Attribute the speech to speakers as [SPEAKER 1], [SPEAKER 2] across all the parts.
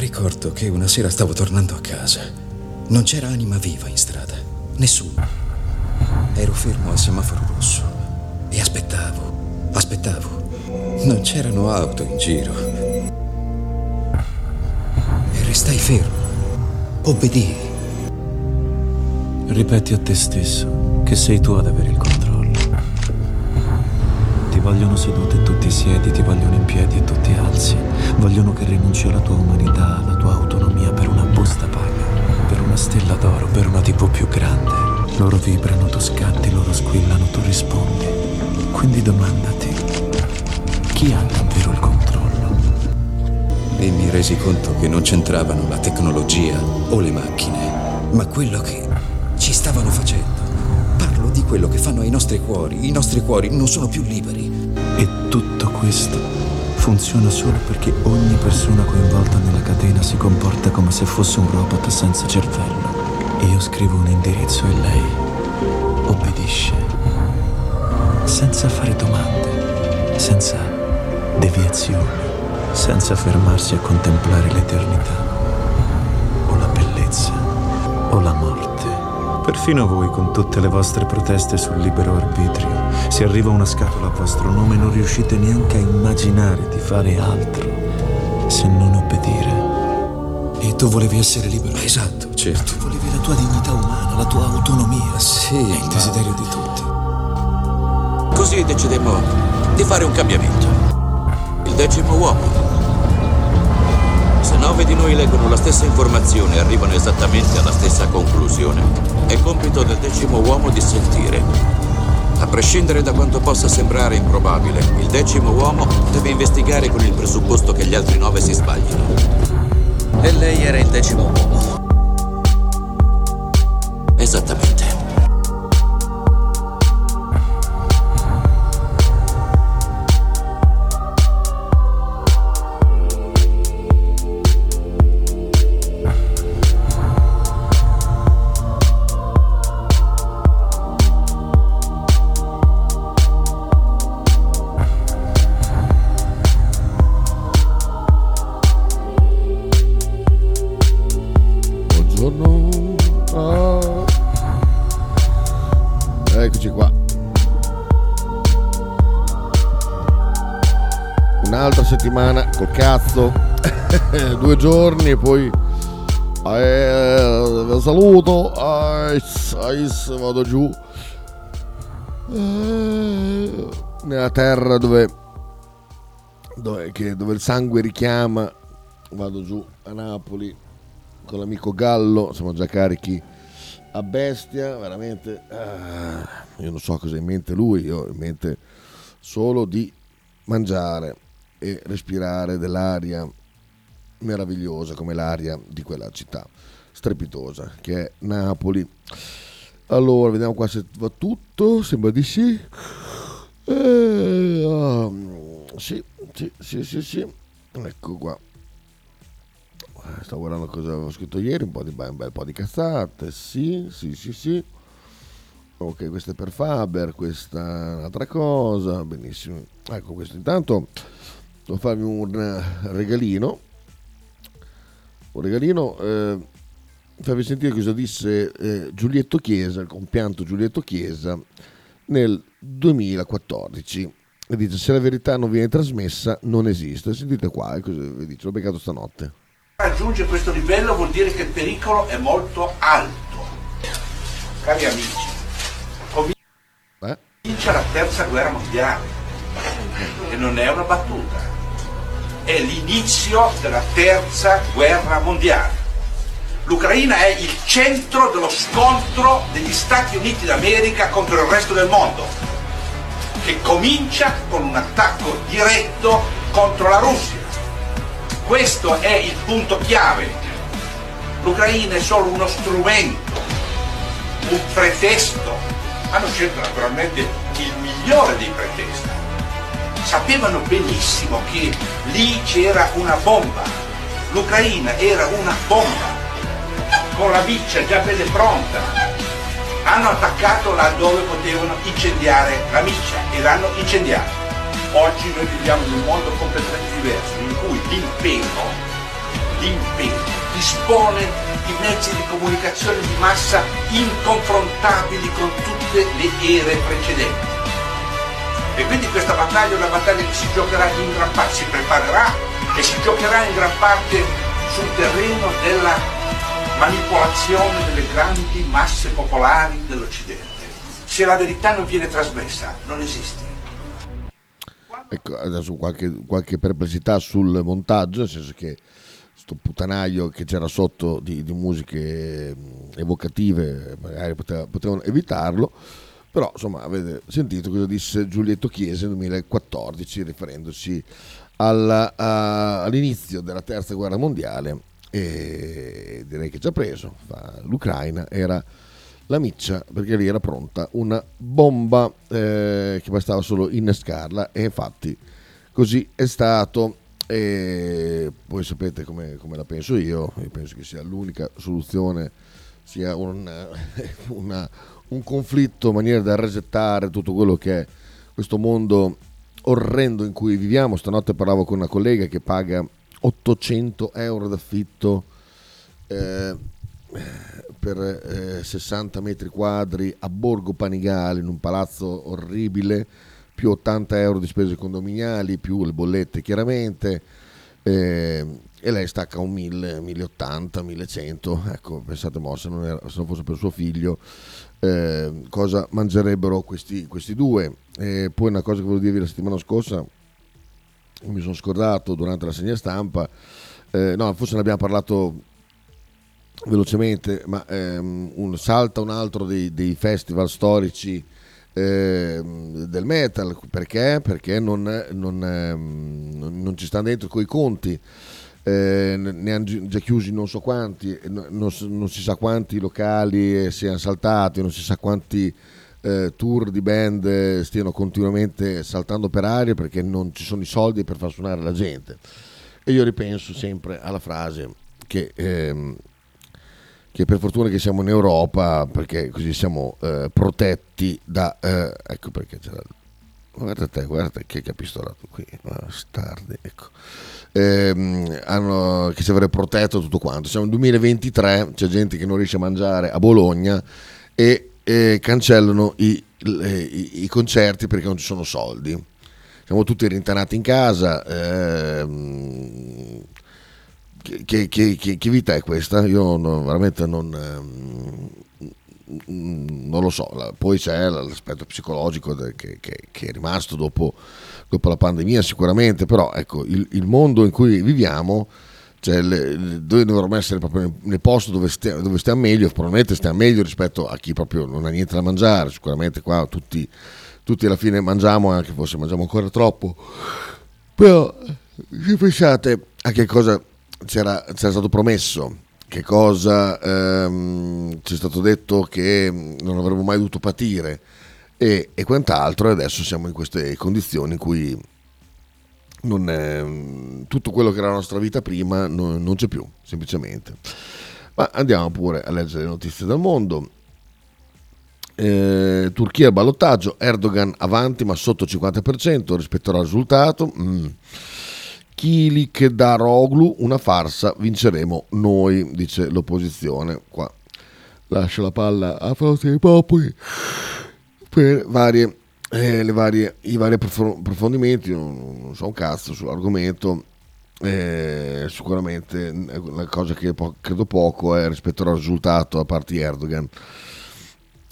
[SPEAKER 1] Ricordo che una sera stavo tornando a casa. Non c'era anima viva in strada. Nessuno. Ero fermo al semaforo rosso e aspettavo, aspettavo. Non c'erano auto in giro. E restai fermo. Obbedii.
[SPEAKER 2] Ripeti a te stesso che sei tu ad avere il controllo. Vogliono seduto e tu ti siedi, ti vogliono in piedi e tu ti alzi. Vogliono che rinunci alla tua umanità, alla tua autonomia per una busta paga, per una stella d'oro, per una tipo più grande. Loro vibrano, tu scatti, loro squillano, tu rispondi. Quindi domandati, chi ha davvero il controllo?
[SPEAKER 1] E mi resi conto che non c'entravano la tecnologia o le macchine, ma quello che ci stavano facendo. Parlo di quello che fanno ai nostri cuori. I nostri cuori non sono più liberi.
[SPEAKER 2] E tutto questo funziona solo perché ogni persona coinvolta nella catena si comporta come se fosse un robot senza cervello. Io scrivo un indirizzo e lei obbedisce. Senza fare domande, senza deviazioni, senza fermarsi a contemplare l'eternità, o la bellezza, o la morte. Perfino voi, con tutte le vostre proteste sul libero arbitrio, se arriva una scatola a vostro nome non riuscite neanche a immaginare di fare altro se non obbedire.
[SPEAKER 1] E tu volevi essere libero? Esatto, certo.
[SPEAKER 2] Tu volevi la tua dignità umana, la tua autonomia.
[SPEAKER 1] Sì,
[SPEAKER 2] È il desiderio di tutti.
[SPEAKER 3] Così decidemmo di fare un cambiamento. Il decimo uomo. Se nove di noi leggono la stessa informazione e arrivano esattamente alla stessa conclusione, è compito del decimo uomo di sentire. A prescindere da quanto possa sembrare improbabile, il decimo uomo deve investigare con il presupposto che gli altri nove si sbaglino. E lei era il decimo uomo. Esattamente.
[SPEAKER 4] Cazzo. Due giorni e poi eh, saluto. Ais, ais, vado giù. Eh, nella terra dove, dove, che- dove il sangue richiama. Vado giù a Napoli con l'amico Gallo, siamo già carichi a bestia, veramente. ah, io non so cosa ha in mente lui, io ho in mente solo di mangiare e respirare dell'aria meravigliosa come l'aria di quella città strepitosa che è Napoli. Allora, vediamo qua se va tutto, sembra di sì. Eh, ah, sì, sì, sì, sì, sì. Ecco qua. Stavo guardando cosa avevo scritto ieri, un, po di, un bel po' di cazzate, sì, sì, sì, sì. Ok, questa è per Faber, questa è un'altra cosa, benissimo. Ecco, questo intanto devo farvi un eh, regalino. Un regalino, eh, farvi sentire cosa disse eh, Giulietto Chiesa, il compianto Giulietto Chiesa, nel 2014. E dice, se la verità non viene trasmessa, non esiste. Sentite qua, eh, cosa vi dice, l'ho beccato stanotte.
[SPEAKER 5] raggiunge questo livello vuol dire che il pericolo è molto alto. Cari amici,
[SPEAKER 4] Eh?
[SPEAKER 5] comincia la terza guerra mondiale e non è una battuta, è l'inizio della terza guerra mondiale. L'Ucraina è il centro dello scontro degli Stati Uniti d'America contro il resto del mondo, che comincia con un attacco diretto contro la Russia. Questo è il punto chiave. L'Ucraina è solo uno strumento, un pretesto. Hanno scelto naturalmente il migliore dei pretesti. Sapevano benissimo che lì c'era una bomba. L'Ucraina era una bomba, con la miccia già bella e pronta. Hanno attaccato laddove potevano incendiare la miccia e l'hanno incendiata. Oggi noi viviamo in un mondo completamente diverso, in cui l'impero l'impero, dispone di mezzi di comunicazione di massa inconfrontabili con tutte le ere precedenti. E quindi questa battaglia è una battaglia che si giocherà in gran parte, si preparerà e si giocherà in gran parte sul terreno della manipolazione delle grandi masse popolari dell'Occidente. Se la verità non viene trasmessa, non esiste.
[SPEAKER 4] Ecco, adesso qualche, qualche perplessità sul montaggio, nel senso che sto puttanaio che c'era sotto di, di musiche evocative, magari poteva, potevano evitarlo, però insomma avete sentito cosa disse Giulietto Chiesa nel 2014 riferendosi alla, a, all'inizio della terza guerra mondiale e direi che ha preso, l'Ucraina era la miccia perché lì era pronta una bomba eh, che bastava solo innescarla e infatti così è stato. E poi sapete come, come la penso io, io penso che sia l'unica soluzione sia un, una, un conflitto in maniera da resettare tutto quello che è questo mondo orrendo in cui viviamo. Stanotte parlavo con una collega che paga 800 euro d'affitto eh, per eh, 60 metri quadri a Borgo Panigale in un palazzo orribile, più 80 euro di spese condominiali, più le bollette chiaramente, eh, e lei stacca un 1000, 1080, 1100, ecco pensate mo se non, era, se non fosse per suo figlio eh, cosa mangerebbero questi, questi due. E poi una cosa che volevo dirvi la settimana scorsa, mi sono scordato durante la segna stampa, eh, no forse ne abbiamo parlato velocemente, ma ehm, un, salta un altro dei, dei festival storici ehm, del metal, perché? Perché non, non, ehm, non ci stanno dentro coi conti. Eh, ne hanno già chiusi non so quanti, non, non si sa quanti locali siano saltati, non si sa quanti eh, tour di band stiano continuamente saltando per aria perché non ci sono i soldi per far suonare la gente. E io ripenso sempre alla frase che ehm, che per fortuna che siamo in Europa perché così siamo eh, protetti da eh, ecco perché c'era guarda te guarda che capistolato qui bastardi ecco. Eh, hanno, che ci avrebbe protetto tutto quanto. Siamo nel 2023 c'è gente che non riesce a mangiare a Bologna e, e cancellano i, i, i, concerti perché non ci sono soldi. Siamo tutti rintanati in casa ehm, che, che, che, che, vita è questa? Io no, veramente non, eh, non, lo so. Poi c'è l'aspetto psicologico che, è rimasto dopo, dopo, la pandemia sicuramente, però ecco, il, il mondo in cui viviamo, cioè le, noi dovremmo essere proprio nel posto dove, stia, dove, stiamo meglio, probabilmente stiamo meglio rispetto a chi proprio non ha niente da mangiare, sicuramente qua tutti, tutti alla fine mangiamo, anche forse mangiamo ancora troppo, però se pensate a che cosa c'era, c'era stato promesso che cosa ehm, ci è stato detto che non avremmo mai dovuto patire e, e quant'altro e adesso siamo in queste condizioni in cui è, tutto quello che era la nostra vita prima non, non c'è più semplicemente. Ma andiamo pure a leggere le notizie dal mondo. Eh, Turchia al ballottaggio Erdogan avanti ma sotto il 50% rispetto al risultato. Mm. Kilik Daroglu, una farsa, vinceremo noi, dice l'opposizione. Qua lascia la palla a dei Popoli per varie, eh, varie, i vari approfondimenti, non, non, so un cazzo sull'argomento. Eh, sicuramente la cosa che po- credo poco è rispetto al risultato a parte Erdogan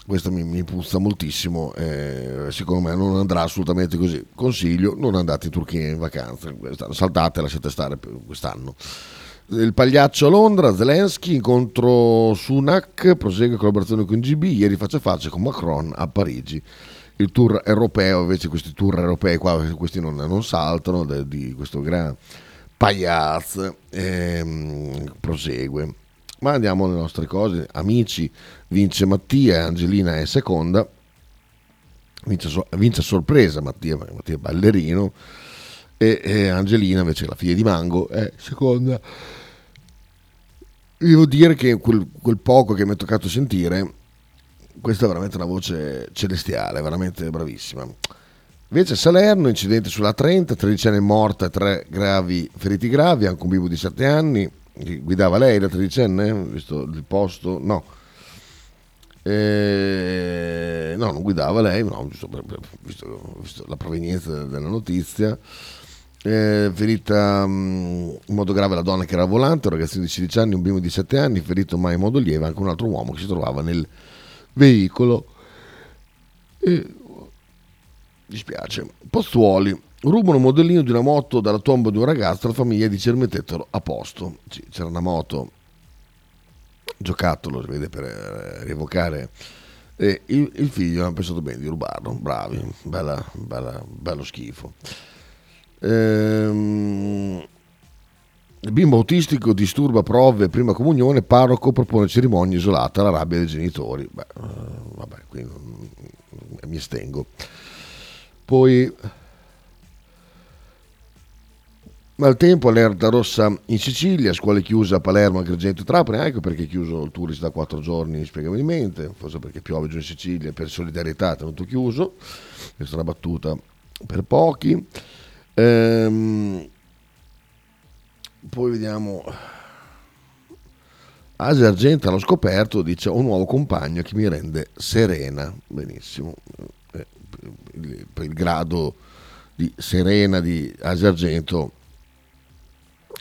[SPEAKER 4] questo mi, mi puzza moltissimo, eh, secondo me non andrà assolutamente così. Consiglio, non andate in Turchia in vacanza, saltate, lasciate stare quest'anno. Il pagliaccio a Londra, Zelensky, incontro Sunak, prosegue collaborazione con GB, ieri faccia a faccia con Macron a Parigi. Il tour europeo, invece questi tour europei qua, questi non, non saltano, di questo gran pagliazzo, ehm, prosegue. Ma andiamo alle nostre cose, amici, vince Mattia, Angelina è seconda, vince, vince a sorpresa Mattia, Mattia è ballerino, e, e, Angelina invece la figlia di Mango è seconda. Devo dire che quel, quel poco che mi è toccato sentire, questa è veramente una voce celestiale, veramente bravissima. Invece Salerno, incidente sulla 30, 13 anni morta e 3 gravi, feriti gravi, anche un bimbo di 7 anni, guidava lei la tredicenne? Visto il posto? No. Eh, no, non guidava lei, no, giusto per, per, visto, visto, la provenienza della notizia. Eh, ferita mh, mm, in modo grave la donna che era al volante, un ragazzino di 16 anni, un bimbo di 7 anni, ferito mai in modo lieve anche un altro uomo che si trovava nel veicolo. E, dispiace. Postuoli. Rubano un modellino di una moto dalla tomba di un ragazzo, la famiglia dice rimettetelo a posto. C'era una moto, giocattolo, si vede per eh, rievocare. E il, il figlio ha pensato bene di rubarlo, bravi, bella, bella, bello schifo. Ehm, bimbo autistico disturba prove prima comunione, parroco propone cerimonia isolata alla rabbia dei genitori. Beh, uh, vabbè, qui non, mi estengo. Poi Maltempo, allerta rossa in Sicilia, scuole chiuse a Palermo, Agrigento e Trapani, ecco perché è chiuso il tourist da quattro giorni spiegabilmente, forse perché piove giù in Sicilia, per solidarietà è tenuto chiuso, questa è una battuta per pochi. Ehm, poi vediamo, Asia Argenta l'ho scoperto, dice un nuovo compagno che mi rende serena, benissimo, eh, per il grado di serena di Asia Argento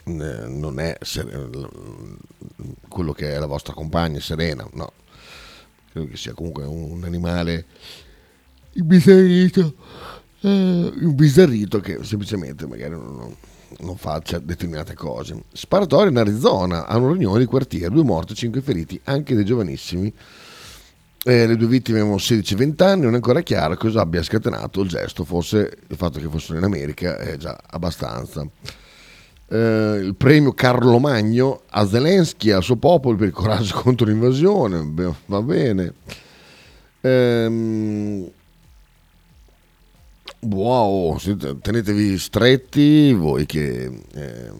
[SPEAKER 4] non è quello che è la vostra compagna serena, no. Credo che sia comunque un animale imbizzarrito, eh, che semplicemente magari non, non faccia determinate cose. Sparatorio in Arizona, a una riunione di quartiere, due morti, cinque feriti, anche dei giovanissimi. Eh, le due vittime avevano 16-20 anni, non è ancora chiaro cosa abbia scatenato il gesto, forse il fatto che fossero in America è già abbastanza eh, il premio Carlo Magno a Zelensky e al suo popolo per il coraggio contro l'invasione, Beh, va bene. Ehm, wow, tenetevi stretti, voi che eh,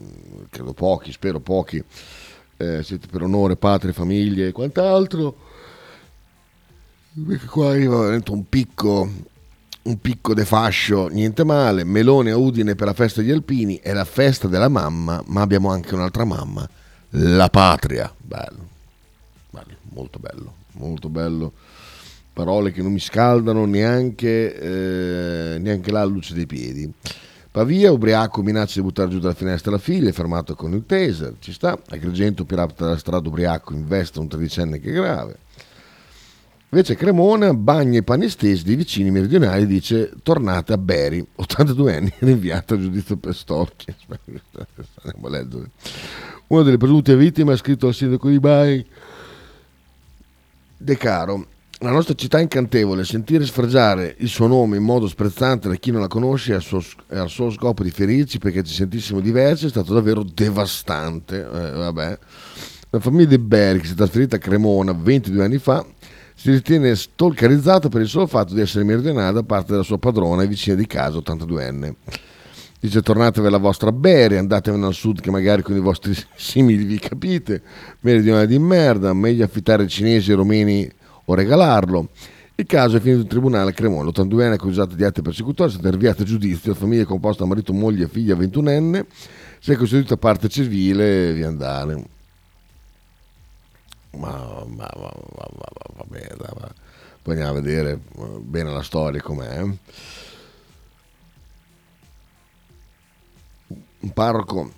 [SPEAKER 4] credo pochi, spero pochi, eh, siete per onore, patria, famiglie e quant'altro. Perché qua arriva un picco un picco de fascio, niente male, melone a Udine per la festa degli alpini, è la festa della mamma, ma abbiamo anche un'altra mamma, la patria. Bello, bello molto bello, molto bello. Parole che non mi scaldano neanche, eh, neanche la luce dei piedi. Pavia, ubriaco, minaccia di buttare giù dalla finestra la figlia, fermato con il taser, ci sta. Agrigento, pirata della strada, ubriaco, investe un tredicenne che è grave. Invece Cremona bagna i panni stesi dei vicini meridionali dice tornate a Beri, 82 anni, rinviato a giudizio per storchi. Una delle presunte vittime ha scritto al sindaco di Bari De Caro, la nostra città è incantevole, sentire sfregiare il suo nome in modo sprezzante da chi non la conosce e al suo, scopo di ferirci perché ci sentissimo diversi è stato davvero devastante. Eh, vabbè. La famiglia De che si è trasferita a Cremona 22 anni fa si ritiene stalkerizzato per il solo fatto di essere meridionale da parte della sua padrona e vicina di casa, 82enne. Dice tornatevi alla vostra Beri, andatevene al sud che magari con i vostri simili vi capite, meridionale di merda, meglio affittare cinesi e romeni o regalarlo. Il caso è finito in tribunale a Cremona, l'82enne accusato di atti persecutori, è stata rinviata a giudizio, la famiglia è composta da marito, moglie figlia 21enne, si è costituita parte civile e via andare ma, ma, ma, va bene, poi andiamo a vedere eh, bene la storia com'è. Un parroco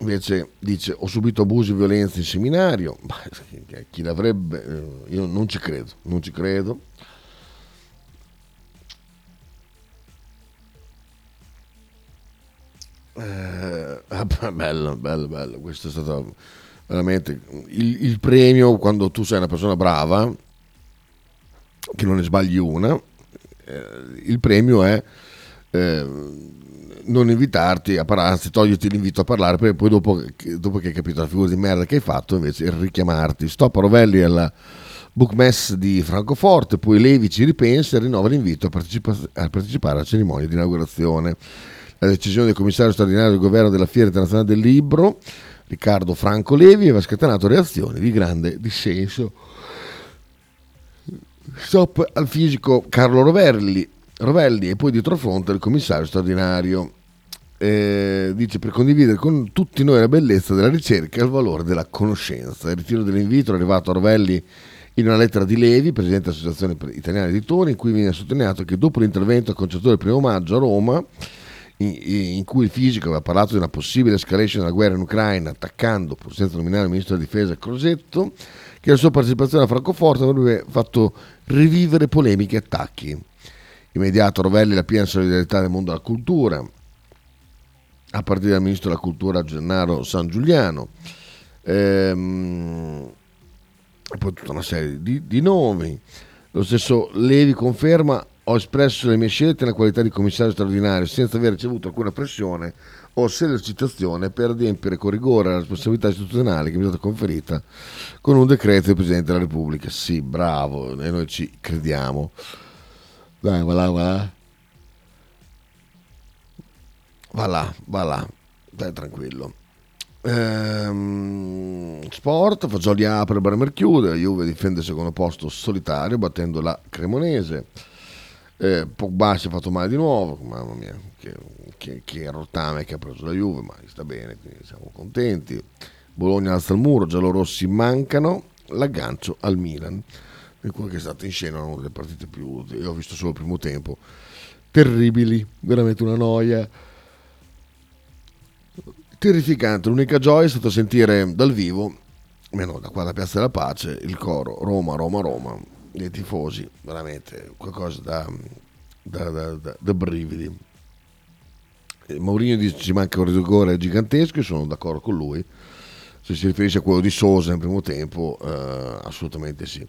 [SPEAKER 4] invece dice ho subito abusi e violenze in seminario, ma chi l'avrebbe? Eh, io non ci credo, non ci credo. Eh, bello, bello, bello, questo è stato veramente il, il, premio quando tu sei una persona brava, che non ne sbagli una, eh, il premio è eh, non invitarti a parlare, anzi toglierti l'invito a parlare, perché poi dopo, dopo, che hai capito la figura di merda che hai fatto, invece richiamarti. Stop a Rovelli alla bookmess di Francoforte, poi Levi ci ripensa e rinnova l'invito a, partecipa- a partecipare alla cerimonia di inaugurazione. La decisione del commissario straordinario del governo della Fiera Internazionale del Libro Riccardo Franco Levi aveva scatenato reazioni di grande dissenso. Stop al fisico Carlo Rovelli, Rovelli e poi dietro fronte il commissario straordinario. eh, dice per condividere con tutti noi la bellezza della ricerca e il valore della conoscenza. Il ritiro dell'invito è arrivato a Rovelli in una lettera di Levi, presidente dell'Associazione Italiana Editori, in cui viene sottolineato che dopo l'intervento al concertore del primo maggio a Roma, in, cui il fisico aveva parlato di una possibile escalation della guerra in Ucraina, attaccando, pur senza nominare il ministro della difesa Crosetto, che la sua partecipazione a Francoforte avrebbe fatto rivivere polemiche e attacchi. Immediato Rovelli la piena solidarietà del mondo della cultura, a partire dal ministro della cultura Gennaro San Giuliano. Ehm, e poi tutta una serie di, di nomi. Lo stesso Levi conferma ho espresso le mie scelte nella qualità di commissario straordinario senza aver ricevuto alcuna pressione o sollecitazione per adempiere con rigore la responsabilità istituzionale che mi è stata conferita con un decreto del Presidente della Repubblica. Sì, bravo, e noi ci crediamo. Dai, va là, va là. Va là, va là. Dai, tranquillo. Ehm, sport, Fagioli apre, Bremer chiude, Juve difende il secondo posto solitario battendo la Cremonese. Eh, Pogba si è fatto male di nuovo, mamma mia, che, che, che rottame che ha preso la Juve, ma sta bene, quindi siamo contenti. Bologna alza il muro, giallorossi mancano, l'aggancio al Milan, per quello che è stato in scena una delle partite più, io ho visto solo il primo tempo, terribili, veramente una noia terrificante. L'unica gioia è stata sentire dal vivo, meno da qua da Piazza della Pace, il coro Roma, Roma, Roma dei tifosi, veramente qualcosa da, da, da, da, brividi. Mourinho dice ci manca un rigore gigantesco e sono d'accordo con lui. Se si riferisce a quello di Sosa nel primo tempo, eh, assolutamente sì.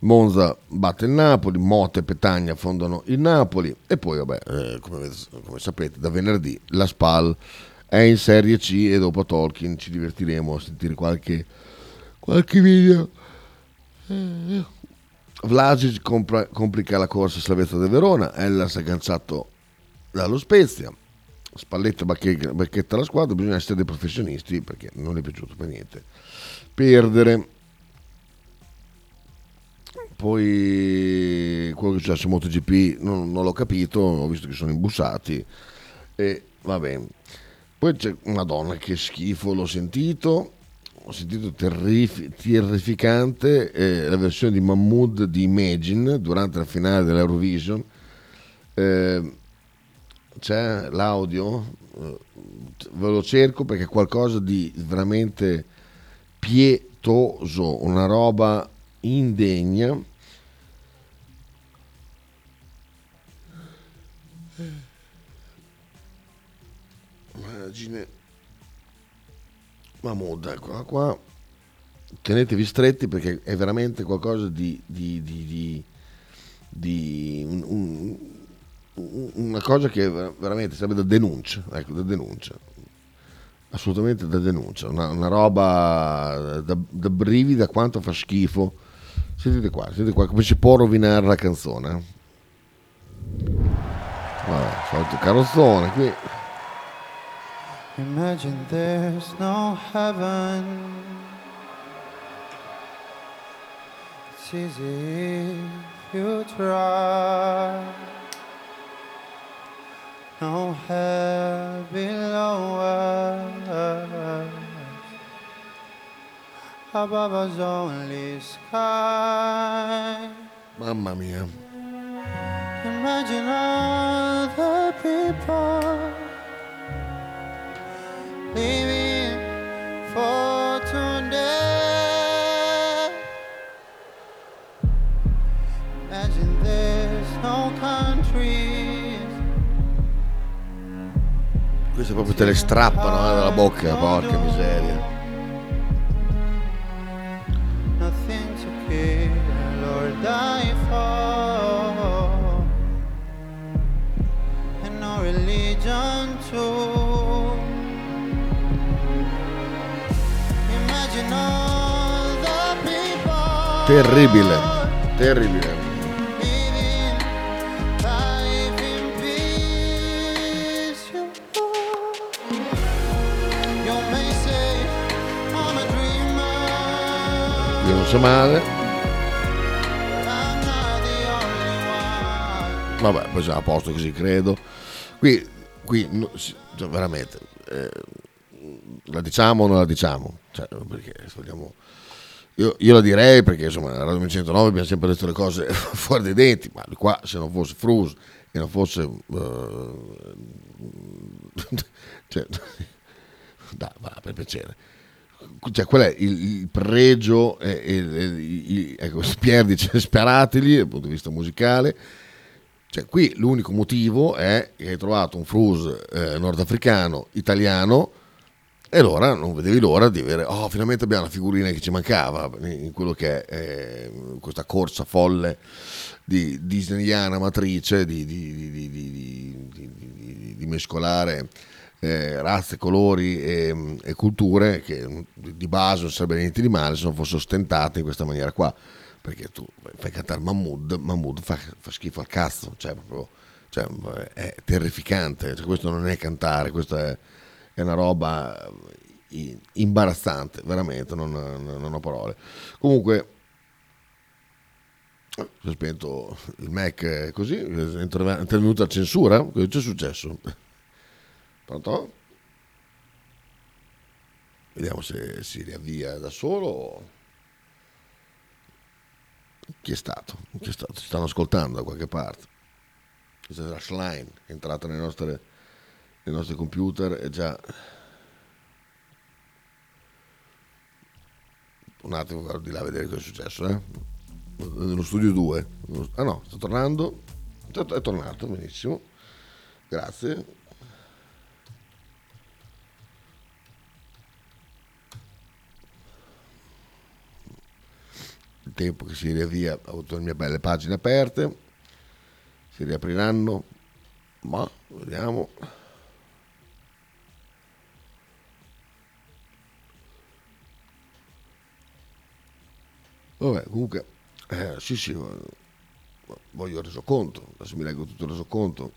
[SPEAKER 4] Monza batte il Napoli, Motte e Petagna fondano il Napoli e poi, vabbè, eh, come, come, sapete, da venerdì la SPAL è in Serie C e dopo Tolkien ci divertiremo a sentire qualche, qualche video. Vlasic compra, complica la corsa Slavezza del Verona, Ellas agganciato dallo Spezia, Spalletta bacchetta la squadra, bisogna essere dei professionisti perché non è piaciuto per niente. Perdere. Poi quello che è successo in MotoGP non, non l'ho capito, ho visto che sono imbussati e va bene. Poi c'è Madonna, che schifo, l'ho sentito. Ho sentito terrif- terrificante eh, la versione di Mahmood di Imagine durante la finale dell'Eurovision. Eh, c'è l'audio, eh, ve lo cerco perché è qualcosa di veramente pietoso, una roba indegna. Immagine Mahmood, eccola qua. Tenetevi stretti perché è veramente qualcosa di, di, di, di, un, un, una cosa che veramente serve da denuncia, ecco, da denuncia. Assolutamente da denuncia, una, una roba da, da brividi da quanto fa schifo. Sentite qua, sentite qua come si può rovinare la canzone. Vabbè, solito carrozzone qui.
[SPEAKER 6] Imagine there's no heaven. It's easy if you try. No hell below us. Above us only sky.
[SPEAKER 4] Mamma mia.
[SPEAKER 6] Imagine other people living for today. Imagine there's no countries.
[SPEAKER 4] Queste proprio te le strappano eh, dalla bocca, porca miseria.
[SPEAKER 6] Dreamer.
[SPEAKER 4] Io non so male. Vabbè, poi siamo a posto così, credo. Qui, qui cioè, veramente, eh, la diciamo o non la diciamo? Cioè, perché vogliamo... Io, io la direi perché insomma a Radio 109 abbiamo sempre detto le cose fuori dai denti, ma qua se non fosse Frus e non fosse... eh, cioè, dai, va, per piacere. Cioè, qual è il, il pregio? E, e- e- ecco, Pier dice sparateli dal punto di vista musicale. Cioè, qui l'unico motivo è che hai trovato un frus eh, nordafricano, italiano, e allora non vedevi l'ora di avere, oh, finalmente abbiamo la figurina che ci mancava in quello che è eh, questa corsa folle di disneyana matrice di, di- di- di- mescolare eh, razze, colori e, e culture che di base non sarebbe niente di male se non fosse ostentate in questa maniera qua perché tu fai cantare Mahmood Mahmood fa, fa schifo al cazzo cioè proprio cioè, è terrificante Cioè, questo non è cantare questo è, è una roba i- imbarazzante veramente non, non- ho parole comunque si è spento il Mac eh, così è interve- è intervenuta censura cosa c'è successo pronto? vediamo se si riavvia da solo chi è stato? Chi è stato? Ci stanno ascoltando da qualche parte. Questa è la Schlein, è entrata nelle nostre, nei nostri computer e già... Un attimo, guardo di là a vedere cosa è successo. Eh? Nello studio 2. Ah no, sta tornando. È tornato, benissimo. Grazie. il tempo che si riavvia, ho avuto le mie belle pagine aperte, si riapriranno, ma vediamo. Vabbè, comunque, eh, sì sì, voglio il resoconto, adesso mi leggo tutto il resoconto,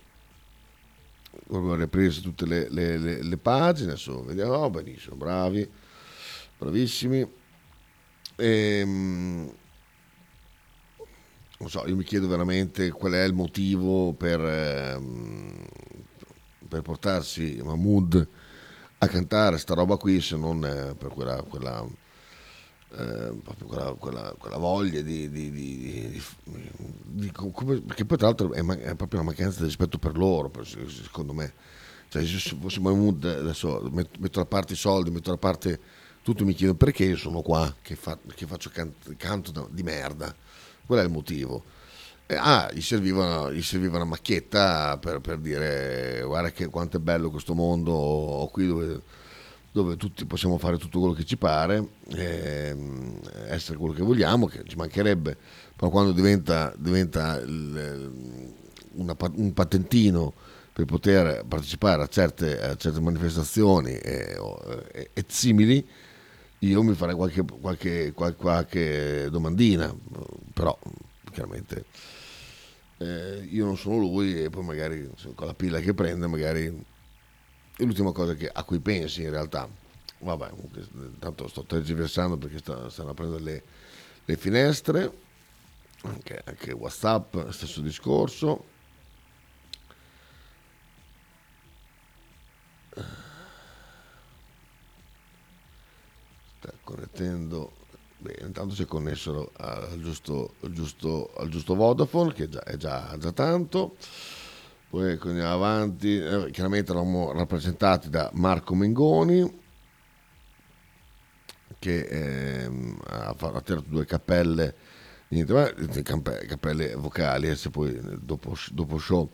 [SPEAKER 4] proprio riprese tutte le, le- le- le pagine, adesso vediamo, oh, benissimo, bravi, bravissimi. Ehm, non so, io mi chiedo veramente qual è il motivo per, ehm, per portarsi Mahmood a cantare sta roba qui se non eh, per quella, quella, eh, proprio quella, quella- quella voglia di, di- di- di- come- perché poi tra l'altro è, ma- è proprio una mancanza di rispetto per loro per- secondo me. Cioè se fossi Mahmood adesso met- metto da parte i soldi metto da parte tutto mi chiedo perché io sono qua che, fa- che faccio can- canto di merda. Qual è il motivo? Eh, ah, gli serviva, gli serviva una macchietta per, per dire guarda che quanto è bello questo mondo qui dove, dove tutti possiamo fare tutto quello che ci pare, ehm, essere quello che vogliamo, che ci mancherebbe, però quando diventa, diventa il- una pa- un patentino per poter partecipare a certe, a certe manifestazioni e, o- e- e simili, io mi farei qualche, qualche, qual- qualche domandina, però chiaramente eh, io non sono lui e poi magari con la pilla che prende magari è l'ultima cosa che- a cui pensi in realtà. Vabbè, comunque, intanto sto tergiversando perché sta- stanno aprendo le, le finestre, anche, anche Whatsapp, stesso discorso. Sta connettendo, beh, intanto si è connesso al giusto, al giusto, al giusto Vodafone che già, è già, già tanto. Poi andiamo avanti, eh, chiaramente eravamo rappresentati da Marco Mengoni che ehm, ha, fa- ha tirato due cappelle, niente, ma, eh, campe- cappelle vocali, e se poi eh, dopo, dopo show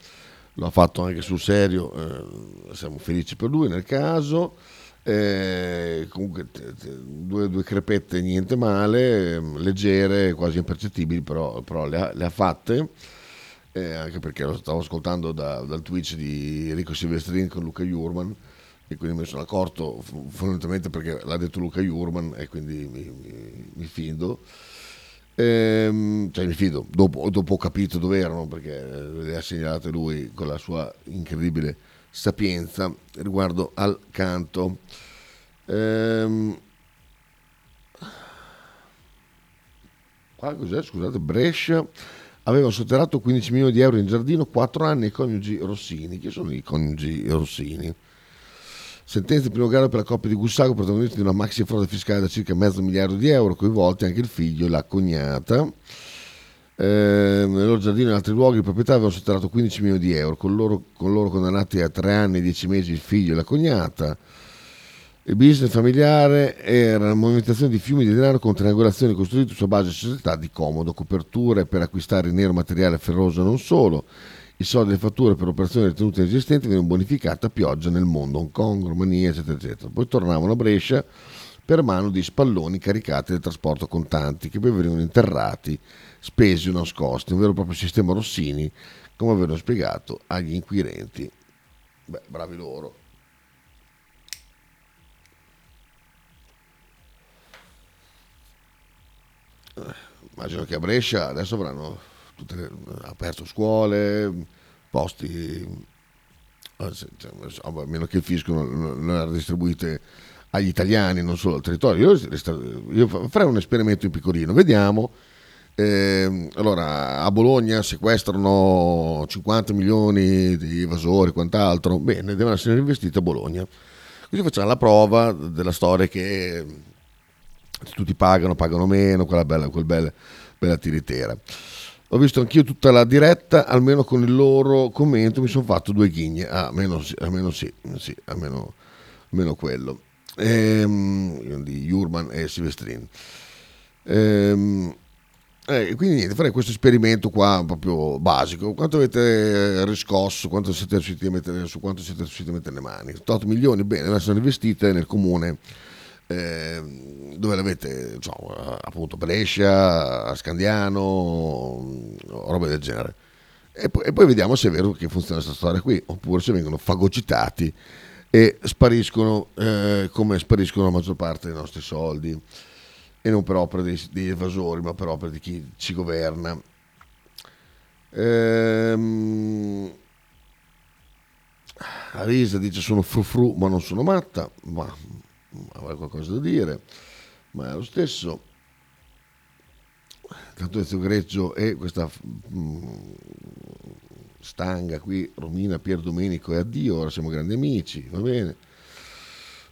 [SPEAKER 4] lo ha fatto anche sul serio, eh, siamo felici per lui nel caso. Eh, comunque t- t- due, due crepette niente male, ehm, leggere, quasi impercettibili, però, però le, ha, le ha fatte. Eh, anche perché lo stavo ascoltando da- dal Twitch di Enrico Silvestrini con Luca Jurman e quindi me ne sono accorto fondamentalmente perché l'ha detto Luca Jurman e quindi mi, mi- mi fido. Ehm, cioè mi fido, dopo, dopo ho capito dove erano perché eh, le ha segnalate lui con la sua incredibile sapienza riguardo al canto. Ehm, qua cos'è? Scusate, Brescia aveva sotterrato 15 milioni di euro in giardino, 4 anni ai coniugi Rossini. Chi sono i coniugi Rossini? Sentenza di primo grado per la coppia di Gussago, protagonisti di una maxi frode fiscale da circa mezzo miliardo di euro, coinvolti anche il figlio e la cognata. Eh, nel loro giardino e in altri luoghi i proprietari avevano sottratto 15 milioni di euro, con loro, con loro condannati a 3 anni e 10 mesi il figlio e la cognata. Il business familiare era una movimentazione di fiumi di denaro con triangolazioni costruite su base di società di comodo, coperture per acquistare nero materiale ferroso non solo. I soldi e le fatture per operazioni ritenute inesistenti venivano bonificate a pioggia nel mondo, Hong Kong, Romania, eccetera, eccetera. Poi tornavano a Brescia per mano di spalloni caricati del trasporto contanti che poi venivano interrati, spesi o nascosti, un vero e proprio sistema Rossini, come avevano spiegato agli inquirenti. Beh, bravi loro. Immagino che a Brescia adesso avranno le- aperto scuole, posti, eh, a meno che il fisco non, le distribuite agli italiani, non solo al territorio. Io, io fa- farei un esperimento in piccolino, vediamo. Ehm, allora, a Bologna sequestrano 50 milioni di evasori, quant'altro. Bene, devono essere investiti a Bologna. Così facciamo la prova della storia che tutti pagano, pagano meno, quella bella, quel bella, bella tiritera. Ho visto anch'io tutta la diretta, almeno con il loro commento mi sono fatto due ghigne, ah, almeno almeno, sì, sì, almeno, almeno quello, Ehm, di Jurman e Silvestrin. Ehm, eh, quindi niente, farei questo esperimento qua proprio basico. Quanto avete riscosso, quanto siete riusciti a mettere, su quanto siete riusciti a mettere le mani? 8 milioni, bene, devono essere investite nel comune eh, dove l'avete, diciamo, appunto Brescia, Scandiano, roba del genere. E poi, e poi vediamo se è vero che funziona questa storia qui, oppure se vengono fagocitati e spariscono eh, come spariscono la maggior parte dei nostri soldi e non per opera dei- degli evasori, ma per opera di chi ci governa. Ehm, Arisa dice sono frufru ma non sono matta, ma avrei qualcosa da dire, ma è lo stesso. Tanto Greggio e questa mm, stanga qui, Romina, Pier Domenico e addio, ora siamo grandi amici, va bene,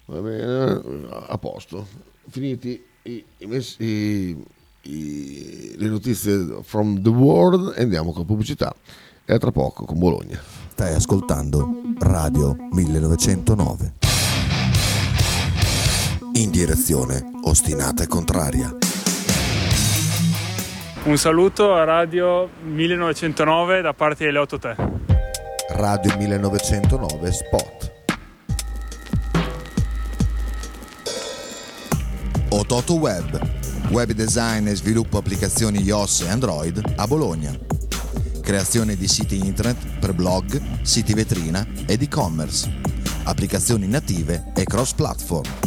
[SPEAKER 4] va bene, a posto, finiti i- i- i- le notizie from the world e andiamo con pubblicità e a tra poco con Bologna.
[SPEAKER 7] Stai ascoltando Radio 1909. In direzione ostinata e contraria.
[SPEAKER 8] Un saluto a Radio 1909 da parte di Leo Totè.
[SPEAKER 7] Radio 1909 Spot. Ototo Web. Web design e sviluppo applicazioni iOS e Android a Bologna. Creazione di siti internet per blog, siti vetrina ed e-commerce. Applicazioni native e cross-platform.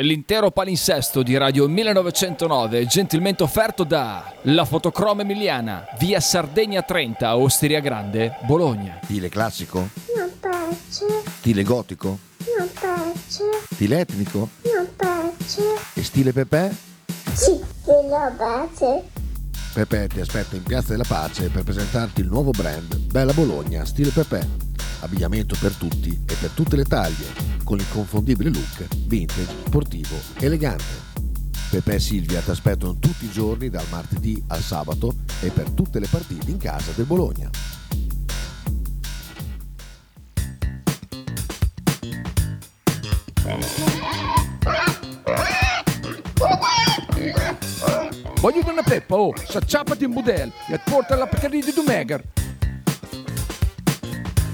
[SPEAKER 9] L'intero palinsesto di Radio 1909 gentilmente offerto da La Fotocroma Emiliana, via Sardegna 30, Osteria Grande, Bologna.
[SPEAKER 7] Stile classico?
[SPEAKER 6] Non piace,
[SPEAKER 7] Stile gotico?
[SPEAKER 6] non piace,
[SPEAKER 7] Stile etnico?
[SPEAKER 6] non piace.
[SPEAKER 7] E stile Pepe?
[SPEAKER 6] Sì, lo piace.
[SPEAKER 7] Pepe ti aspetta in Piazza della Pace per presentarti il nuovo brand Bella Bologna Stile Pepe. Abbigliamento per tutti e per tutte le taglie, con l'inconfondibile look vintage, sportivo, elegante. Pepe e Silvia ti aspettano tutti i giorni dal martedì al sabato e per tutte le partite in casa del Bologna.
[SPEAKER 10] Voglio una peppa, oh, s'acciappati in budel e porta la Pcaridi di Dumegar.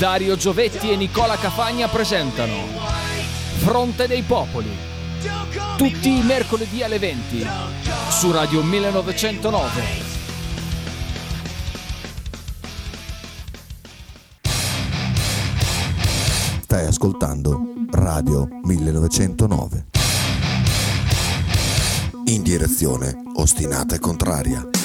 [SPEAKER 9] Dario Giovetti e Nicola Cafagna presentano Fronte dei Popoli. Tutti i mercoledì alle 20 su Radio 1909.
[SPEAKER 7] Stai ascoltando Radio 1909. In direzione ostinata e contraria.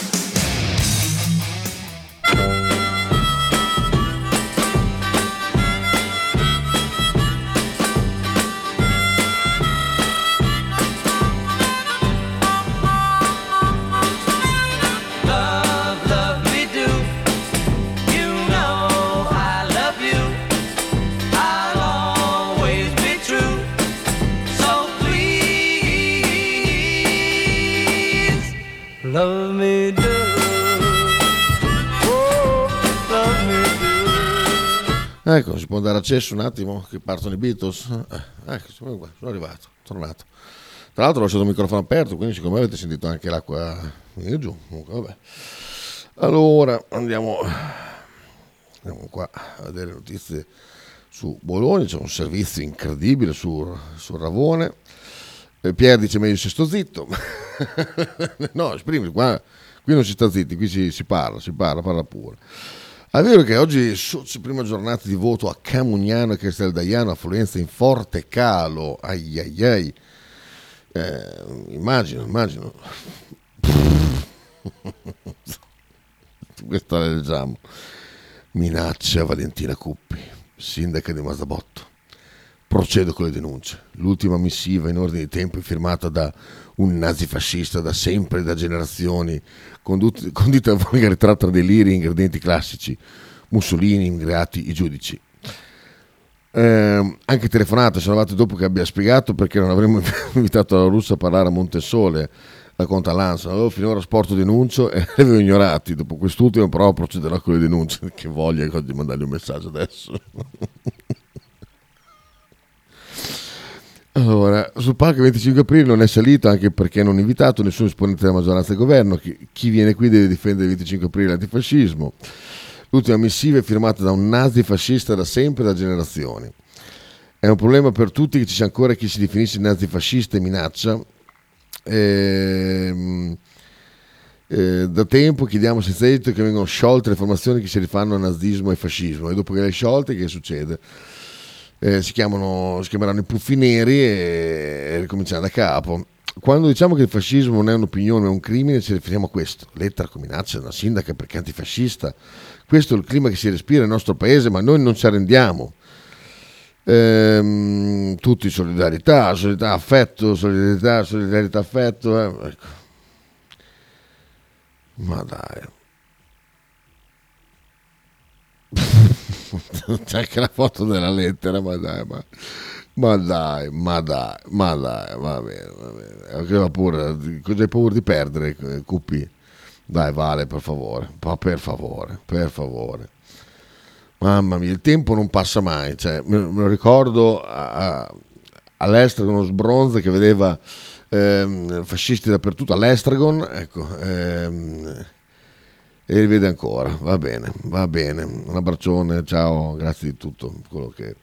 [SPEAKER 4] Può dare accesso un attimo che partono i Beatles? Eh, ecco, sono arrivato, tornato. Tra l'altro ho lasciato il microfono aperto, quindi secondo me avete sentito anche l'acqua venire giù. Comunque. Allora, andiamo, andiamo qua a vedere notizie su Bologna, c'è un servizio incredibile su, sul Ravone. Eh, Pier dice meglio se sto zitto. no, esprimi, qua, qui non si sta zitti, qui si, si parla, si parla, parla pure. È vero che oggi prima giornata di voto a Camugnano e Casteldaiano, affluenza in forte calo, ai ai ai. Eh, immagino, immagino. Questa la leggiamo. Minacce a Valentina Cuppi, sindaca di Masabotto. Procedo con le denunce. L'ultima missiva in ordine di tempo è firmata da un nazifascista da sempre, da generazioni, condita a volgarità tra deliri e ingredienti classici. Mussolini, immigrati, i giudici. Eh, anche telefonata, sono arrivate dopo che abbia spiegato perché non avremmo invitato la russa a parlare a Montesole, racconta Lanza. Avevo finora sporto denuncio e li avevo ignorati. Dopo quest'ultimo, però, procederò con le denunce. Che voglia di mandargli un messaggio adesso. Allora, sul palco il 25 aprile non è salito anche perché non è invitato nessun esponente della maggioranza del governo. Chi, chi viene qui deve difendere il 25 aprile l'antifascismo. L'ultima missiva è firmata da un nazi fascista da sempre, da generazioni. È un problema per tutti che ci sia ancora chi si definisce nazifascista e minaccia. Ehm, eh, da tempo chiediamo senza esito che vengano sciolte le formazioni che si rifanno a nazismo e fascismo e dopo che le hai sciolte che succede? Eh, si, chiamano, si chiameranno i puffi neri e, e ricominciamo da capo. Quando diciamo che il fascismo non è un'opinione, è un crimine, ci riferiamo a questo. Lettera con minaccia una sindaca perché è antifascista. Questo è il clima che si respira nel nostro paese, ma noi non ci arrendiamo. Ehm, tutti solidarietà, solidarietà, affetto, solidarietà, solidarietà, affetto. eh, ecco. Ma dai. C'è anche la foto della lettera, ma dai, ma, ma dai, ma dai, ma dai, va bene, va bene. Aveva paura, cosa hai paura di perdere, eh, Cupi? Dai, vale, per favore, ma per favore, per favore. Mamma mia, il tempo non passa mai, cioè, me, lo ricordo a- a- all'Estragon sbronza che vedeva ehm, fascisti dappertutto, all'Estragon, ecco, ehm, e li vede ancora, va bene, va bene, un abbraccione, ciao, grazie di tutto quello che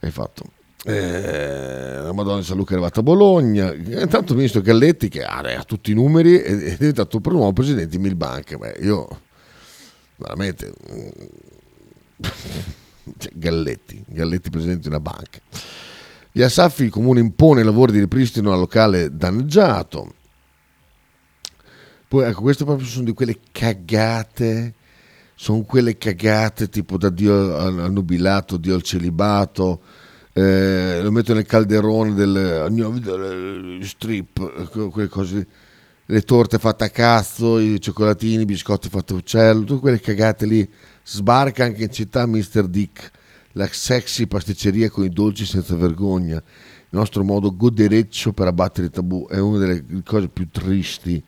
[SPEAKER 4] hai fatto. Eh, la Madonna di San Luca è arrivata a Bologna. Intanto il ministro Galletti, che ha, ha tutti i numeri, è, diventato il nuovo presidente di Milbank. Beh, io veramente cioè, Galletti, Galletti presidente di una banca. Gli Asaffi, il comune impone lavori di ripristino al locale danneggiato. Poi ecco, queste proprio sono di quelle cagate, sono quelle cagate tipo da Dio al nubilato, Dio al celibato, eh, lo metto nel calderone del il strip, que- quelle cose, le torte fatte a cazzo, i cioccolatini, i biscotti fatti a uccello, tutte quelle cagate lì. Sbarca anche in città Mr. Dick, la sexy pasticceria con i dolci senza vergogna. Il nostro modo godereccio per abbattere i tabù è una delle cose più tristi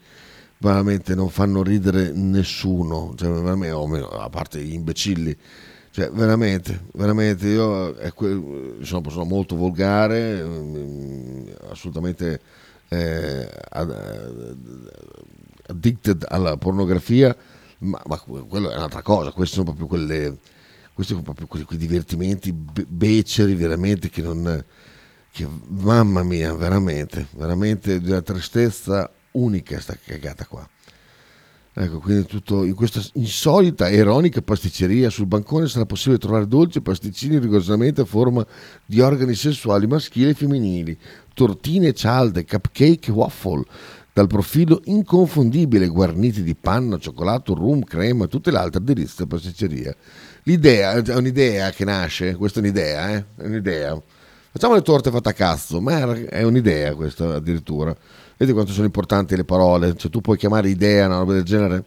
[SPEAKER 4] veramente non fanno ridere nessuno, cioè, meno, a parte gli imbecilli. Cioè, veramente, veramente, io è que- sono una persona molto volgare, mm, assolutamente eh, ad- addicted alla pornografia, ma, ma quello è un'altra cosa, queste sono proprio quelle questi sono proprio quei, divertimenti be- beceri veramente che non che, mamma mia veramente veramente di una tristezza unica sta cagata qua ecco quindi tutto in questa insolita e ironica pasticceria sul bancone sarà possibile trovare dolci e pasticcini rigorosamente a forma di organi sessuali maschili e femminili tortine cialde cupcake waffle dal profilo inconfondibile guarniti di panna, cioccolato, rum, crema e tutte le altre delizie della pasticceria. L'idea è un'idea che nasce, questa è un'idea, eh? è un'idea. Facciamo le torte fatte a cazzo, ma è- è un'idea questa addirittura. Vedi quanto sono importanti le parole, cioè tu puoi chiamare idea una roba del genere.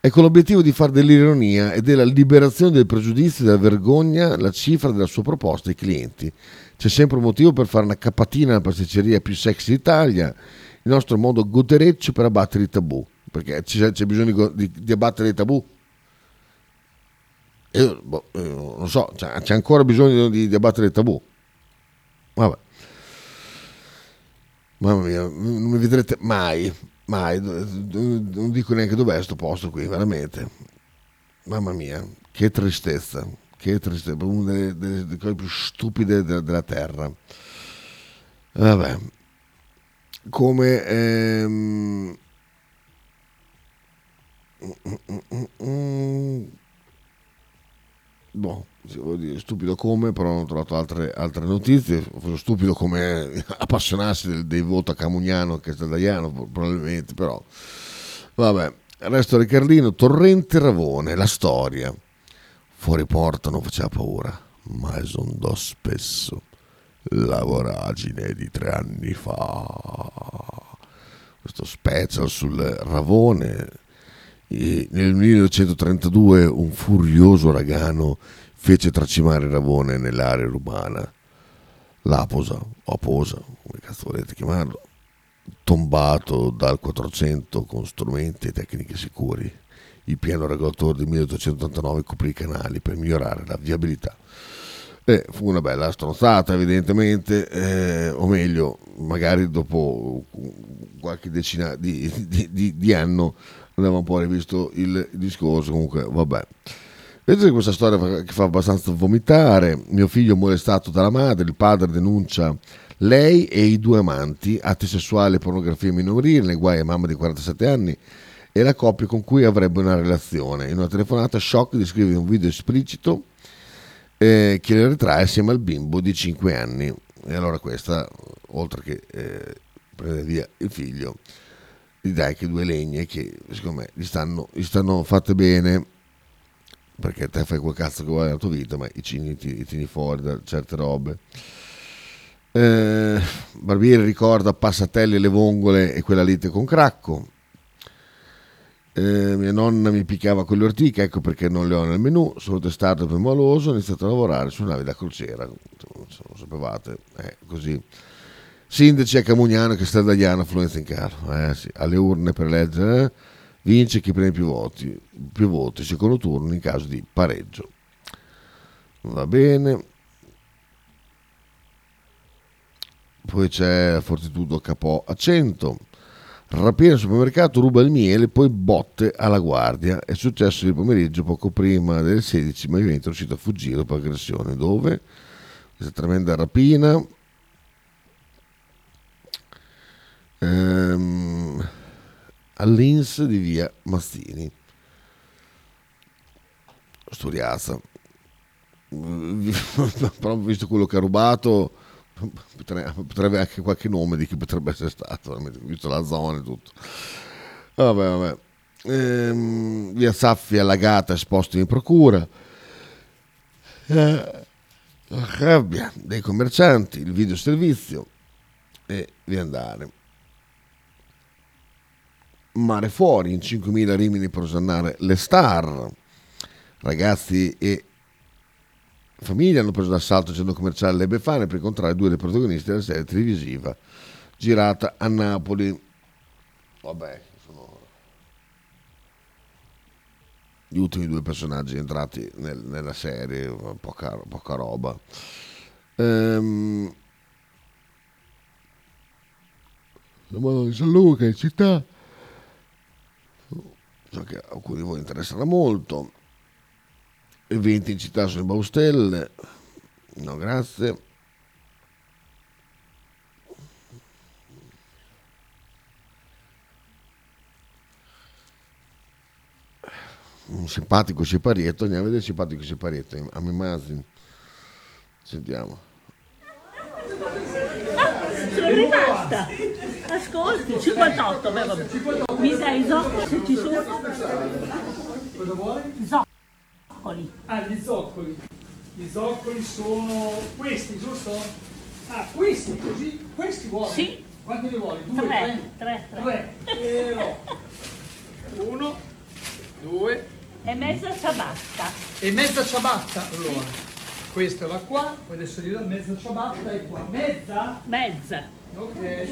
[SPEAKER 4] E con l'obiettivo di fare dell'ironia e della liberazione del pregiudizio e della vergogna la cifra della sua proposta ai clienti. C'è sempre un motivo per fare una cappatina alla pasticceria più sexy d'Italia, il nostro modo godereccio per abbattere i tabù, perché c'è, c'è bisogno di, di- abbattere i tabù. Io, boh, eh, non so, c'è, c'è ancora bisogno di, di abbattere i tabù. Vabbè. Mamma mia, non mi vedrete mai, mai, non dico neanche dov'è sto posto qui, veramente. Mamma mia, che tristezza, che tristezza, una delle, delle- cose più stupide della, della terra. Vabbè, come... ehm, boh, sì, voglio dire, stupido come, però non ho trovato altre, altre notizie. Stupido come appassionarsi del, dei voti a Camugnano che è Stadaiano, probabilmente, però. Vabbè, resto Riccardino, Torrente Ravone, la storia. Fuori porta non faceva paura, ma esondò spesso la voragine di tre anni fa. Questo special sul Ravone. E nel 1932 un furioso uragano fece tracimare Ravone nell'area urbana. L'Aposa, o Aposa, come cazzo volete chiamarlo, tombato dal 400 con strumenti e tecniche sicuri. Il piano regolatore del 1889 coprì i canali per migliorare la viabilità. E fu una bella stronzata, evidentemente, eh, o meglio, magari dopo qualche decina di, di, di- di anno andava un po' rivisto il discorso. Comunque, vabbè. Vedete questa storia che fa abbastanza vomitare. Mio figlio molestato dalla madre, il padre denuncia lei e i due amanti, atti sessuali e pornografia minorile, guai a mamma di 47 anni e la coppia con cui avrebbe una relazione. In una telefonata, Shock descrive un video esplicito eh, che le ritrae assieme al bimbo di 5 anni. E allora questa, oltre che eh, prendere via il figlio, gli dai anche due legne che secondo me gli stanno, gli stanno fatte bene perché te fai quel cazzo che vuoi nella tua vita, ma i cigni ti, ti tieni fuori da certe robe. Eh, Barbieri ricorda Passatelli le vongole e quella lite con Cracco. Eh, mia nonna mi piccava con le ortiche, ecco perché non le ho nel menù. Sono testardo e permaloso, ho iniziato a lavorare su navi da crociera. Lo sapevate, è così. Sindaci a Camugnano che sta Dagliano, affluenza in caro. Eh, sì, alle urne per eleggere, eh, vince chi prende più voti, più voti, secondo turno in caso di pareggio. Va bene. Poi c'è Fortitudo Capò a 100. Rapina al supermercato, ruba il miele, poi botte alla guardia. È successo il pomeriggio poco prima delle 16, ma il vento è riuscito a fuggire per aggressione. Dove? Questa tremenda rapina. Ehm, all'Ins di via Mastini. Sturiazza. Però visto quello che ha rubato, potre- potrebbe anche qualche nome di chi potrebbe essere stato, veramente, visto la zona e tutto. Vabbè, vabbè. Ehm, via Saffi allagata, esposto in procura. Eh, la rabbia dei commercianti, il video servizio e via andare. Mare fuori in 5.000 rimini per osannare le star. Ragazzi e famiglia hanno preso d'assalto il centro commerciale Le Befane per incontrare due dei protagonisti della serie televisiva girata a Napoli. Vabbè, sono gli ultimi due personaggi entrati nel- nella serie, poca, poca roba. Ehm, la Madonna di San Luca in città. So che a alcuni di voi interesserà molto. eventi in città sulle Baustelle. No, grazie. Un simpatico siparietto, andiamo a vedere il simpatico siparietto. A Mimazin. Sentiamo.
[SPEAKER 11] Sono rimasta. Ascolti, 58, beh, vabbè. Mi dai zoccoli se ci sono?
[SPEAKER 8] Cosa vuoi?
[SPEAKER 11] Zoccoli.
[SPEAKER 8] Ah, gli zoccoli. Gli zoccoli sono questi, giusto? Ah, questi, così, questi vuoi?
[SPEAKER 11] Sì.
[SPEAKER 8] Quanti ne vuoi? Due,
[SPEAKER 11] Tre, tre, tre.
[SPEAKER 8] Tre. E no. Uno, due.
[SPEAKER 11] E mezza ciabatta.
[SPEAKER 8] E mezza ciabatta, allora. Questa va qua, poi adesso gli do mezza ciabatta e qua. Mezza?
[SPEAKER 11] Mezza.
[SPEAKER 8] Ok.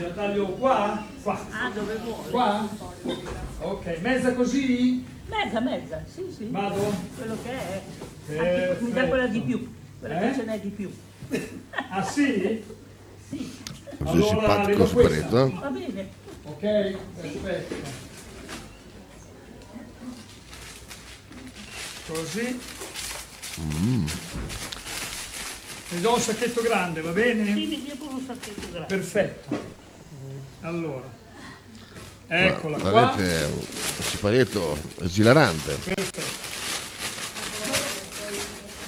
[SPEAKER 8] La taglio qua? Qua.
[SPEAKER 11] Ah, dove vuoi?
[SPEAKER 8] Qua? Ok, mezza così?
[SPEAKER 11] Mezza, mezza, sì, sì.
[SPEAKER 8] Vado?
[SPEAKER 11] Quello che è.
[SPEAKER 8] Perfetto.
[SPEAKER 11] Mi dà quella di più, quella
[SPEAKER 8] Eh?
[SPEAKER 11] che ce n'è di più.
[SPEAKER 8] Ah sì?
[SPEAKER 11] Sì.
[SPEAKER 4] Così è simpatico siparietto. eh?
[SPEAKER 11] Va bene.
[SPEAKER 8] Ok, perfetto. Così.
[SPEAKER 4] Mm.
[SPEAKER 8] Mi do un sacchetto grande, va bene?
[SPEAKER 11] Sì, mi dia pure un sacchetto grande.
[SPEAKER 8] Perfetto. Allora. Eccola qua.
[SPEAKER 4] Veramente un siparietto esilarante.
[SPEAKER 8] Perfetto.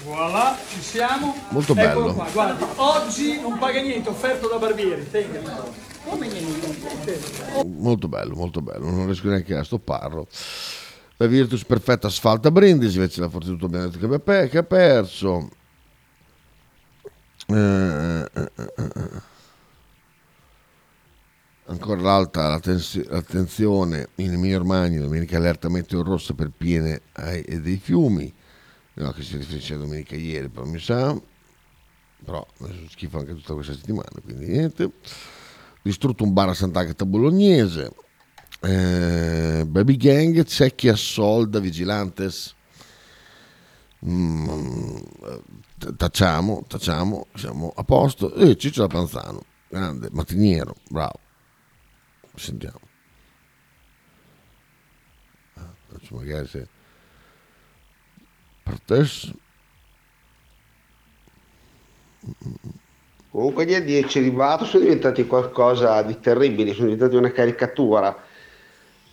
[SPEAKER 8] Voilà, ci siamo.
[SPEAKER 4] Molto
[SPEAKER 8] Eccolo
[SPEAKER 4] bello.
[SPEAKER 8] qua, guardi, oggi non paga niente, offerto da Barbieri. Tenga.
[SPEAKER 11] Come niente?
[SPEAKER 4] Molto bello, molto bello. Non riesco neanche a stopparlo. La Virtus perfetta asfalta Brindisi, invece la Fortitudo abbiamo detto che, che ha perso. Eh, eh, eh, eh. Ancora l'alta la tensi- attenzione in Emilia Romagna, domenica allerta meteo rossa per piene e dei fiumi, no, che si riferisce a domenica ieri, però mi sa, però schifo anche tutta questa settimana, quindi niente. Distrutto un bar a Sant'Agata Bolognese, Baby Gang, Cecchi Assolda, Vigilantes, Mm, tacciamo, tacciamo, siamo a posto. E Ciccio da Panzano, grande, mattiniero, bravo. Sentiamo. Faccio magari se... Partes.
[SPEAKER 12] Comunque gli ADC arrivato sono diventati qualcosa di terribile, sono diventati una caricatura.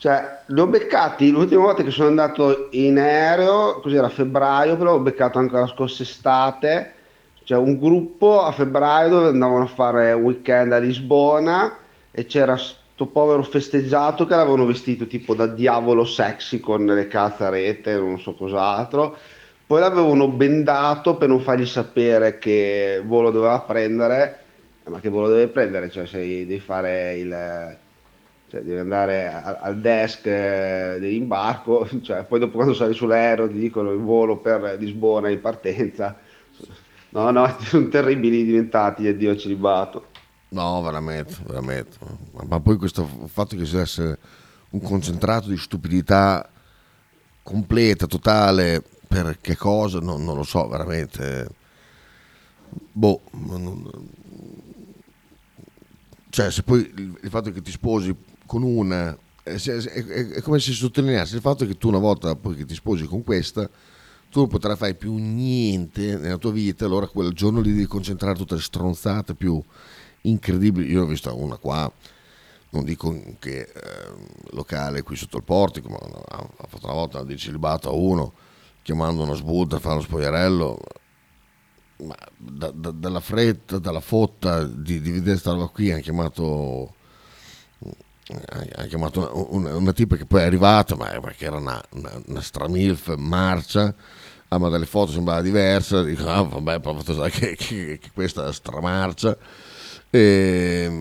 [SPEAKER 12] Cioè, li ho beccati l'ultima volta che sono andato in aereo, così era a febbraio, però ho beccato anche la scorsa estate. C'è un gruppo a febbraio dove andavano a fare weekend a Lisbona e c'era sto povero festeggiato che l'avevano vestito tipo da diavolo sexy con le calzarete, non so cos'altro. Poi l'avevano bendato per non fargli sapere che volo doveva prendere. Ma che volo deve prendere? Cioè, se devi fare il. Cioè, devi andare a- al desk eh, dell'imbarco, cioè, poi dopo quando sali sull'aereo ti dicono il volo per Lisbona in partenza. No, no, sono terribili diventati, addio celibato.
[SPEAKER 4] No, veramente, veramente. Ma, poi questo fatto che ci deve essere un concentrato di stupidità completa, totale, per che cosa, No, non lo so, veramente. Boh, non- cioè se poi il, il fatto che ti sposi con una, è, è- come se sottolineasse il fatto che tu una volta che ti sposi con questa, tu non potrai fare più niente nella tua vita, allora quel giorno lì devi concentrare tutte le stronzate più incredibili. Io ho visto una qua, non dico che ehm, locale qui sotto il portico, ma ha fatto una volta di celibato a uno chiamando una sbutta a fare lo spogliarello. Ma da- da- dalla fretta, dalla fotta di, di vedere questa roba qui hanno chiamato ha chiamato una, una- una tipa che poi è arrivata, ma perché era una, una, una stramilf marcia, ah, ma dalle foto sembrava diversa, dico, ah, vabbè, proprio che, che, che questa stramarcia. E,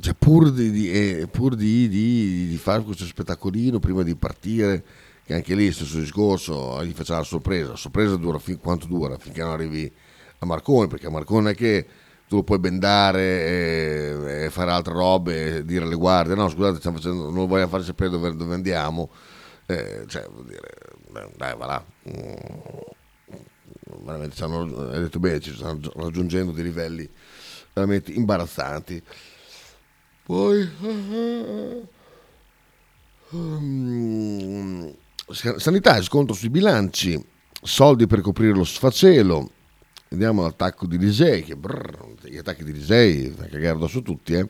[SPEAKER 4] cioè, pur di, di- eh, pur di, di- fare questo spettacolino prima di partire, che anche lì stesso discorso, gli facciamo la sorpresa, la sorpresa dura fin quanto dura, finché non arrivi a Marconi, perché Marconi è che tu lo puoi bendare e, e fare altre robe e dire alle guardie no scusate stiamo facendo, non lo vogliamo fare sapere dove, dove andiamo. Eh, cioè vuol dire dai, dai va là. Mm, veramente stanno, hai detto bene ci stanno raggiungendo dei livelli veramente imbarazzanti. Poi mm, sanità, scontro sui bilanci, soldi per coprire lo sfacelo. Vediamo l'attacco di Lisei, che brrr, gli attacchi di Lisei, da cagare addosso tutti, eh.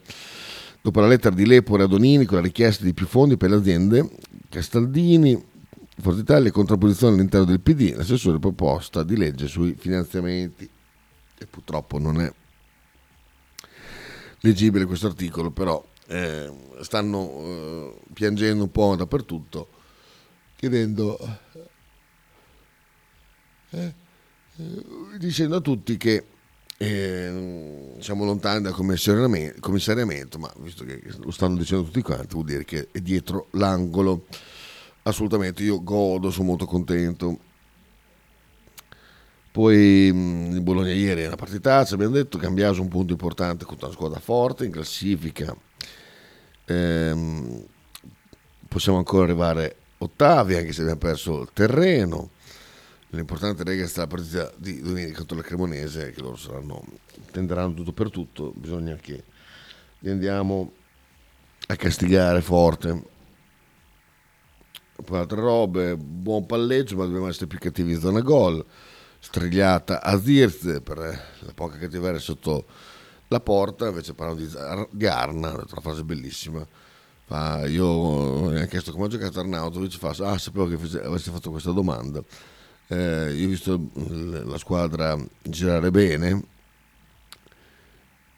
[SPEAKER 4] Dopo la lettera di Lepore a Donini con la richiesta di più fondi per le aziende, Castaldini, Forza Italia contrapposizione all'interno del PD, l'assessore proposta di legge sui finanziamenti. E purtroppo non è leggibile questo articolo, però eh, stanno eh, piangendo un po' dappertutto, chiedendo, eh, dicendo a tutti che eh, siamo lontani dal commissariamento, ma visto che lo stanno dicendo tutti quanti, vuol dire che è dietro l'angolo. Assolutamente, io godo, sono molto contento. Poi mh, il Bologna ieri è una partitaccia, abbiamo detto, Cambiaso un punto importante contro una squadra forte in classifica. Ehm, possiamo ancora arrivare ottavi, anche se abbiamo perso il terreno. L'importante rega è stata la partita di domenica contro la Cremonese, che loro saranno, tenderanno tutto per tutto, bisogna che li andiamo a castigare forte. Poi altre robe, buon palleggio, ma dobbiamo essere più cattivi in zona gol. Strigliata a Zirze per la poca cattiveria sotto la porta, invece parlano di, di Arna, una frase bellissima. Fa, io mi ha chiesto come ha giocato Arnautovic, fa, ah sapevo che avessi fatto questa domanda. Eh, io ho visto la squadra girare bene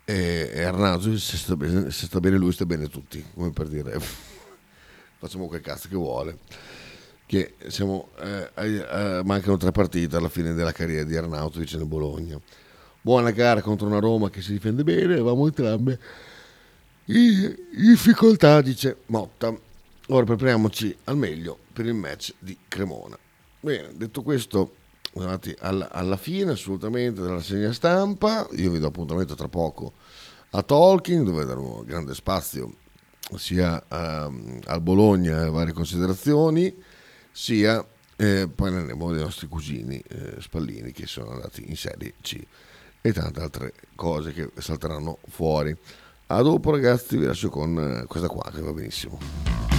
[SPEAKER 4] e, e Arnautovic se sta, bene, se sta bene lui sta bene tutti, come per dire facciamo quel cazzo che vuole. Che siamo, eh, eh, mancano tre partite alla fine della carriera di Arnautovic nel Bologna. Buona gara contro una Roma che si difende bene, avevamo entrambe in difficoltà, dice Motta. Ora prepariamoci al meglio per il match di Cremona. Bene, detto questo, arrivati alla, alla fine assolutamente della rassegna stampa. Io vi do appuntamento tra poco a Tolkien, dove darò grande spazio sia ehm, al Bologna e varie considerazioni, sia eh, poi andremo dei nostri cugini eh, Spallini che sono andati in Serie C e tante altre cose che salteranno fuori. A dopo ragazzi, vi lascio con eh, questa qua che va benissimo.